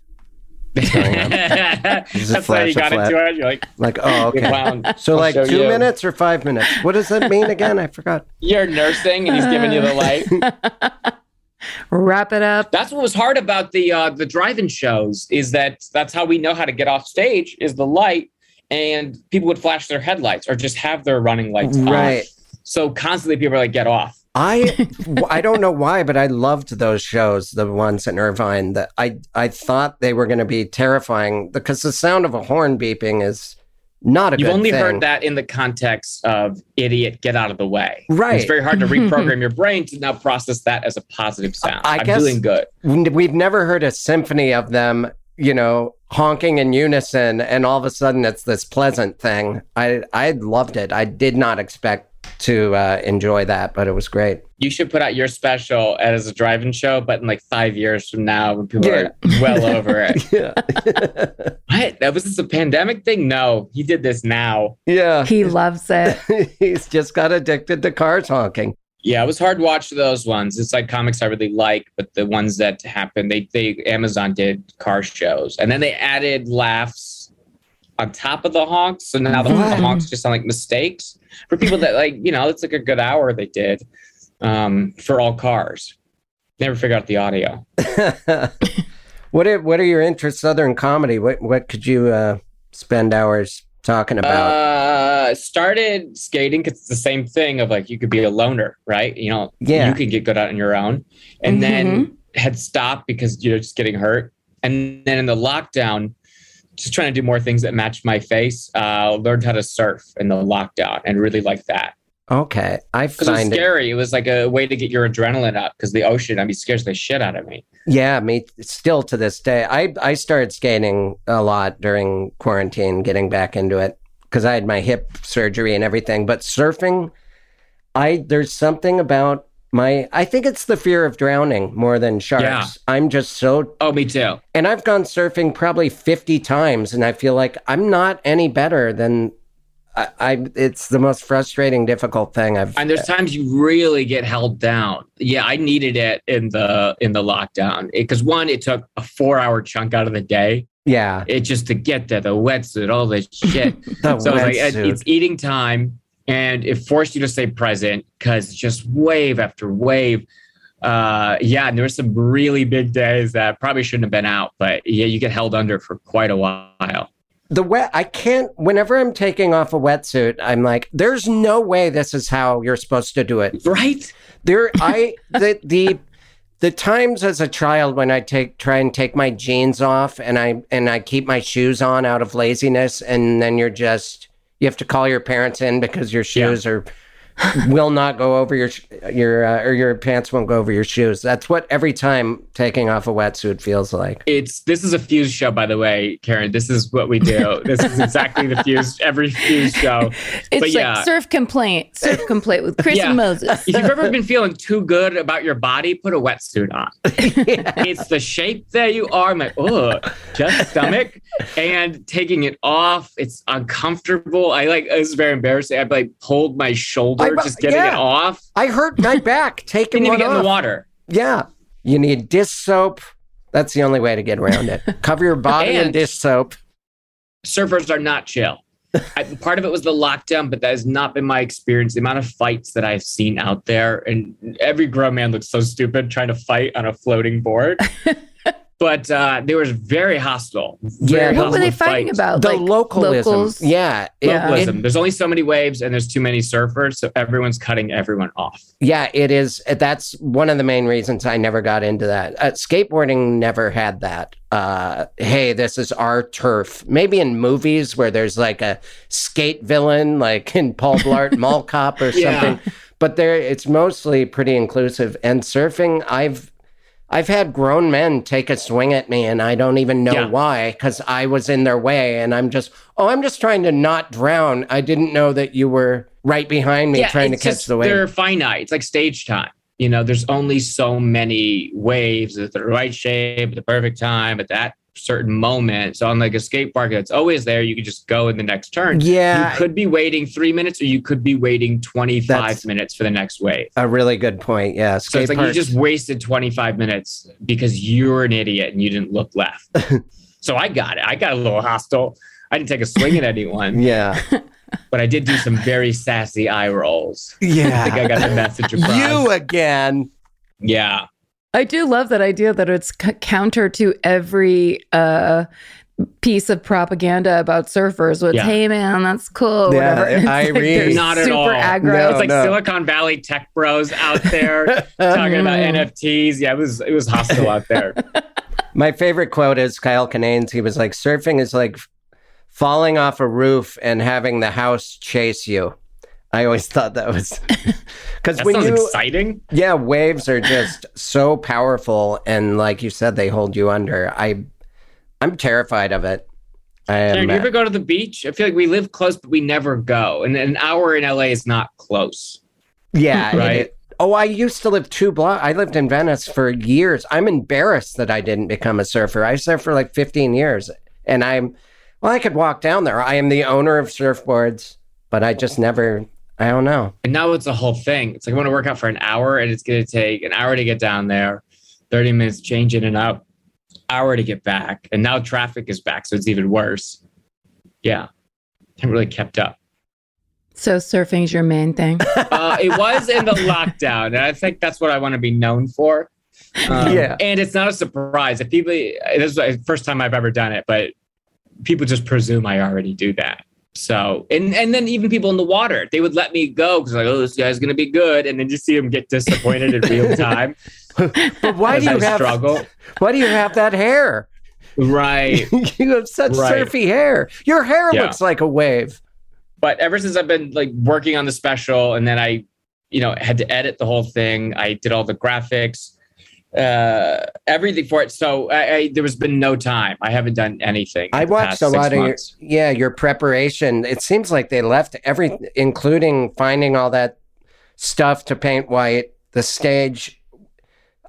That's why you got into it. You're like, Like, oh, okay. clown. So, I'll like two you. minutes or five minutes? What does that mean again? I forgot. You're nursing, and he's giving you the light. Wrap it up. That's what was hard about the uh, the drive-in shows is that that's how we know how to get off stage is the light, and people would flash their headlights or just have their running lights on. Right. So constantly people are like, get off. I I don't know why, but I loved those shows, the ones in Irvine. That I I thought they were going to be terrifying because the sound of a horn beeping is not a You've good only thing. heard that in the context of idiot, get out of the way. Right. It's very hard to reprogram your brain to now process that as a positive sound. I I'm guess- doing good. We've never heard a symphony of them, you know, honking in unison, and all of a sudden it's this pleasant thing. I I loved it. I did not expect to uh, enjoy that, but it was great. You should put out your special as a drive-in show, but in like five years from now, when people Yeah. are well over it. Yeah, What? That was this a pandemic thing? No, he did this now. yeah. He loves it. He's just got addicted to cars honking. Yeah, it was hard to watch those ones. It's like comics I really like, but the ones that happened, they they Amazon did car shows, and then they added laughs on top of the honks. So now the, the honks just sound like mistakes for people that like you know it's like a good hour they did um, for all cars. Never figure out the audio. what are what are your interests other than comedy? What what could you uh, spend hours talking about? Uh, started skating because it's the same thing of like you could be a loner, right? You know, Yeah. you could get good out on your own, and then had stopped because you're just getting hurt, and then in the lockdown, just trying to do more things that matched my face. Uh, learned how to surf in the lockdown and really like that okay, I because it was find it. scary. It was like a way to get your adrenaline up because the ocean. I mean, scares the shit out of me. Yeah, me still to this day. I I started skating a lot during quarantine, getting back into it because I had my hip surgery and everything. But surfing, I there's something about my. I think it's the fear of drowning more than sharks. Yeah. I'm just so Oh, me too. And I've gone surfing probably 50 times, and I feel like I'm not any better than I. I it's the most frustrating, difficult thing I've. And there's times you really get held down. Yeah, I needed it in the in the lockdown because one, it took a four hour chunk out of the day. yeah, It just to get there, the wetsuit, all this shit. the so it's like it's eating time, and it forced you to stay present because just wave after wave. uh, yeah, and there were some really big days that probably shouldn't have been out, but yeah, you get held under for quite a while. The wet, I can't, whenever I'm taking off a wetsuit, I'm like, there's no way this is how you're supposed to do it. Right? There, I, the, the, the times as a child when I take, try and take my jeans off and I, and I keep my shoes on out of laziness and then you're just, you have to call your parents in because your shoes are will not go over your your uh, or your pants won't go over your shoes. That's what every time taking off a wetsuit feels like. It's this is a fuse show, by the way, Karen. This is what we do. this is exactly the fuse every fuse show. It's But yeah. like surf complaint, surf complaint with Chris Yeah. and Moses. If you've ever been feeling too good about your body, put a wetsuit on. It's the shape that you are. I'm like, oh, just stomach. And taking it off, it's uncomfortable. I like it's very embarrassing. I've like pulled my shoulder I- just getting yeah. it off. I hurt my back taking Didn't even one get in the water. Yeah, you need dish soap. That's the only way to get around it. Cover your body in dish soap. surfers are not chill. I, part of it was the lockdown, but that has not been my experience. The amount of fights that I've seen out there, and every grown man looks so stupid trying to fight on a floating board. But uh, they were very hostile. Very Yeah. what were they hostile fighting fights. about? The like localism. locals? Yeah, it- Yeah. it- there's only so many waves, and there's too many surfers, so everyone's cutting everyone off. yeah, it is. That's one of the main reasons I never got into that. Uh, skateboarding never had that. Uh, hey, this is our turf. Maybe in movies where there's like a skate villain, like in Paul Blart Mall Cop or Yeah. something. But there, it's mostly pretty inclusive. And surfing, I've I've had grown men take a swing at me, and I don't even know Yeah. why because I was in their way, and I'm just, oh, I'm just trying to not drown. I didn't know that you were right behind me trying to catch just- the wave. They're finite. It's like stage time. You know, there's only so many waves at the right shape, at the perfect time, at that certain moment. So on like a skate park that's always there, you could just go in the next turn. Yeah. You could be waiting three minutes or you could be waiting 25 That's- minutes for the next wave. A really good point. Yeah. So Skate it's like you just wasted 25 minutes because you're an idiot and you didn't look left. so I got it. I got a little hostile. I didn't take a swing at anyone, yeah. but I did do some very sassy eye rolls. I think Yeah. I got the message across. you again. Yeah. I do love that idea that it's c- counter to every uh, piece of propaganda about surfers with, Yeah. hey man, that's cool. Yeah, whatever. And it's I like read- Not at super all. aggro. No, It's like no. Silicon Valley tech bros out there talking about Mm. NFTs. Yeah, it was it was hostile out there. My favorite quote is Kyle Kinane's. He was like, surfing is like falling off a roof and having the house chase you. I always thought that was because That when you, exciting. yeah, waves are just so powerful, and like you said, they hold you under. I, I'm terrified of it. I am. Karen, you ever uh, go to the beach? I feel like we live close, but we never go. And an hour in LA is not close. Yeah. Right. it- oh, I used to live two blocks. I lived in Venice for years. I'm embarrassed that I didn't become a surfer. I surfed for like 15 years, and I'm well. I could walk down there. I am the owner of surfboards, but I just never. I don't know. And now it's a whole thing. It's like I want to work out for an hour, and it's going to take an hour to get down there, thirty minutes change in and out, hour to get back, and now traffic is back, so it's even worse. Yeah, haven't really kept up. So surfing's your main thing. Uh, it was in the lockdown, and I think that's what I want to be known for. Um, Yeah. and it's not a surprise if people. This is the first time I've ever done it, but people just presume I already do that. So, and and then even people in the water, they would let me go because like, oh, this guy's gonna be good, and then just see him get disappointed in real time. But why do you I have struggle? Why do you have that hair? Right. you have such Right. surfy hair. Your hair Yeah. looks like a wave. but ever since I've been like working on the special, and then I, you know, had to edit the whole thing. I did all the graphics, uh, everything for it. So I, I there has been no time. I haven't done anything. I watched a lot of your yeah your preparation. It seems like they left every, including finding all that stuff to paint white. The stage.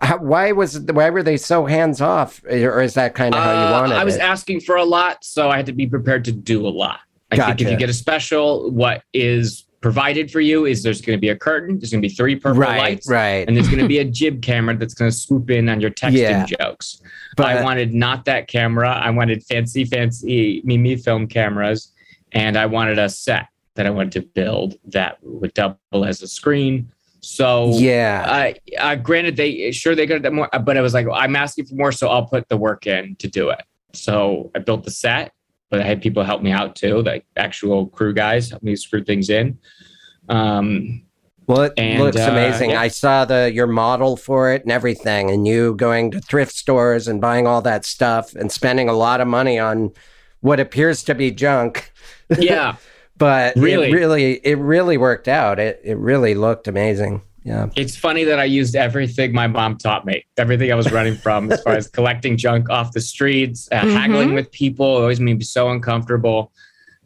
How, why was why were they so hands off, or is that kind of how you Uh, wanted I was it? asking for a lot, so I had to be prepared to do a lot. I think if you get a special, what is provided for you is there's going to be a curtain, there's going to be three purple right, lights, right. and there's going to be a jib camera that's going to swoop in on your texting Yeah. jokes. But I wanted not that camera. I wanted fancy, fancy Mimi film cameras, and I wanted a set that I wanted to build that would double as a screen. So Yeah. I, uh, granted, they sure they got that more, but it was like I'm asking for more, so I'll put the work in to do it. So I built the set, but I had people help me out too, like actual crew guys help me screw things in. Um, Well, it And, looks uh, amazing. yeah. I saw the your model for it and everything, and you going to thrift stores and buying all that stuff and spending a lot of money on what appears to be junk. yeah, But Really? it really, it really worked out. It it really looked amazing. Yeah. it's funny that I used everything my mom taught me, everything I was running from, as far as collecting junk off the streets, uh, Mhm. haggling with people, it always made me so uncomfortable.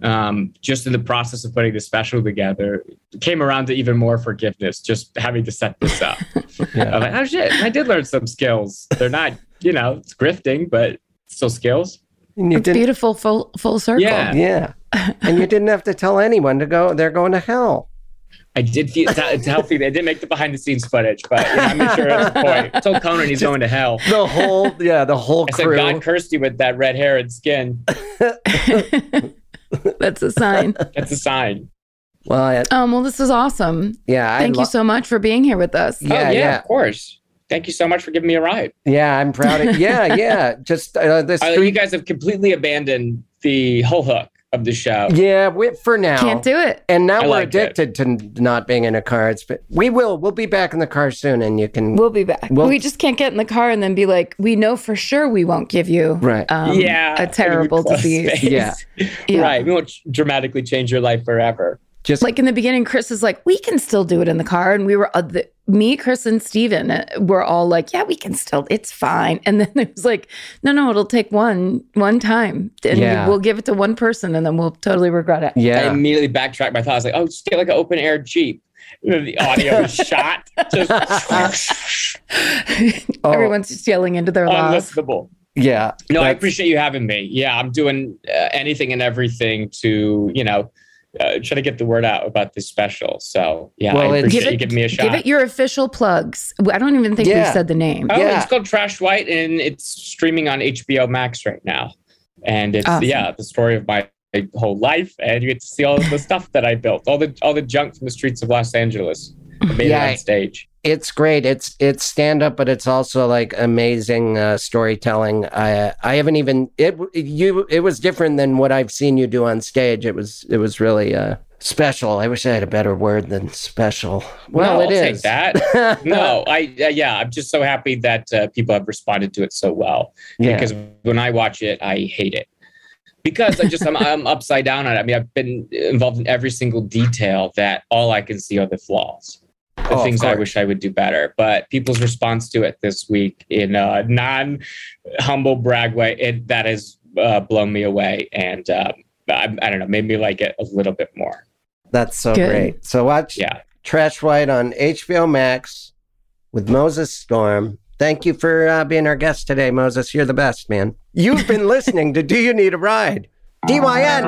Um, just in the process of putting the special together, came around to even more forgiveness, just having to set this up. I'm like, oh shit, I did learn some skills. They're not, you know, it's grifting, but still skills. And you It's didn't, beautiful full full circle. Yeah. yeah. and you didn't have to tell anyone to go. They're going to hell. I did feel it's, it's healthy. They didn't make the behind the scenes footage, but you know, I made sure at the point. I told Conan he's going to hell. The whole, yeah, the whole I said. God cursed you with that red hair and skin. That's a sign. That's a sign. well, I, Um, well, this is awesome. yeah, Thank I you so much for being here with us. Yeah, oh, yeah, yeah. of course. Thank you so much for giving me a ride. Yeah, I'm proud of. Yeah, yeah. Just uh, the Uh, you guys have completely abandoned the whole hook of the show. yeah, we, for now. Can't do it. And now I we're liked it. addicted to not being in a car. It's but we will. We'll be back in the car soon, and you can. We'll be back. Well- we just can't get in the car and then be like, we know for sure we won't give you Right. um, yeah, a terrible disease. Yeah. Yeah. right. We won't dramatically change your life forever. Just Like in the beginning, Chris is like, we can still do it in the car. And we were, uh, the, me, Chris, and Steven uh, were all like, yeah, we can still, it's fine. And then it was like, no, no, it'll take one, one time. And Yeah. we'll give it to one person and then we'll totally regret it. Yeah. I yeah. immediately backtracked my thoughts. Like, oh, just get like an open air Jeep. And then the audio is shot. Just Oh. Everyone's just yelling into their loss. unlistenable. Yeah. No, I appreciate you having me. Yeah, I'm doing uh, anything and everything to, you know, uh, try to get the word out about this special. So, yeah, Well, I appreciate Give you giving me a shot. Give it your official plugs. I don't even think Yeah. we said the name. Oh, Yeah. it's called Trash White, and it's streaming on HBO Max right now. And it's Awesome. yeah, the story of my whole life, and you get to see all the stuff that I built, all the all the junk from the streets of Los Angeles. Made Yeah, it on stage. It's great. It's it's stand up, but it's also like amazing uh, storytelling. I I haven't even it you it was different than what I've seen you do on stage. It was it was really uh, special. I wish I had a better word than special. Well, no, it I'll take that. no, I uh, yeah, I'm just so happy that uh, people have responded to it so well. yeah. Because when I watch it, I hate it. Because I just I'm, I'm upside down on it. I mean, I've been involved in every single detail that all I can see are the flaws. The Oh, things I wish I would do better. But people's response to it this week in a non humble brag way, it that has uh, blown me away. And um, I, I don't know, made me like it a little bit more. That's so Good. great. So watch Yeah. Trash White on HBO Max with Moses Storm. Thank you for uh, being our guest today, Moses. You're the best, man. You've been listening to Do You Need a Ride? DYN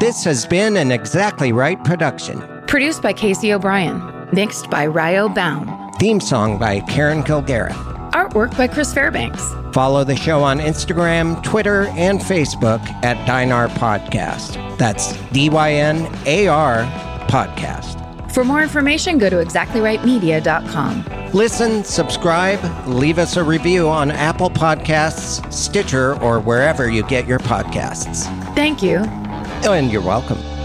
This has been an Exactly Right production. Produced by Casey O'Brien. Mixed by Ryo Baum. Theme song by Karen Kilgariff. Artwork by Chris Fairbanks. Follow the show on Instagram, Twitter, and Facebook at Dynar Podcast. That's D Y N A R Podcast. For more information, go to exactlyrightmedia.com. Listen, subscribe, leave us a review on Apple Podcasts, Stitcher, or wherever you get your podcasts. Thank you. And you're welcome.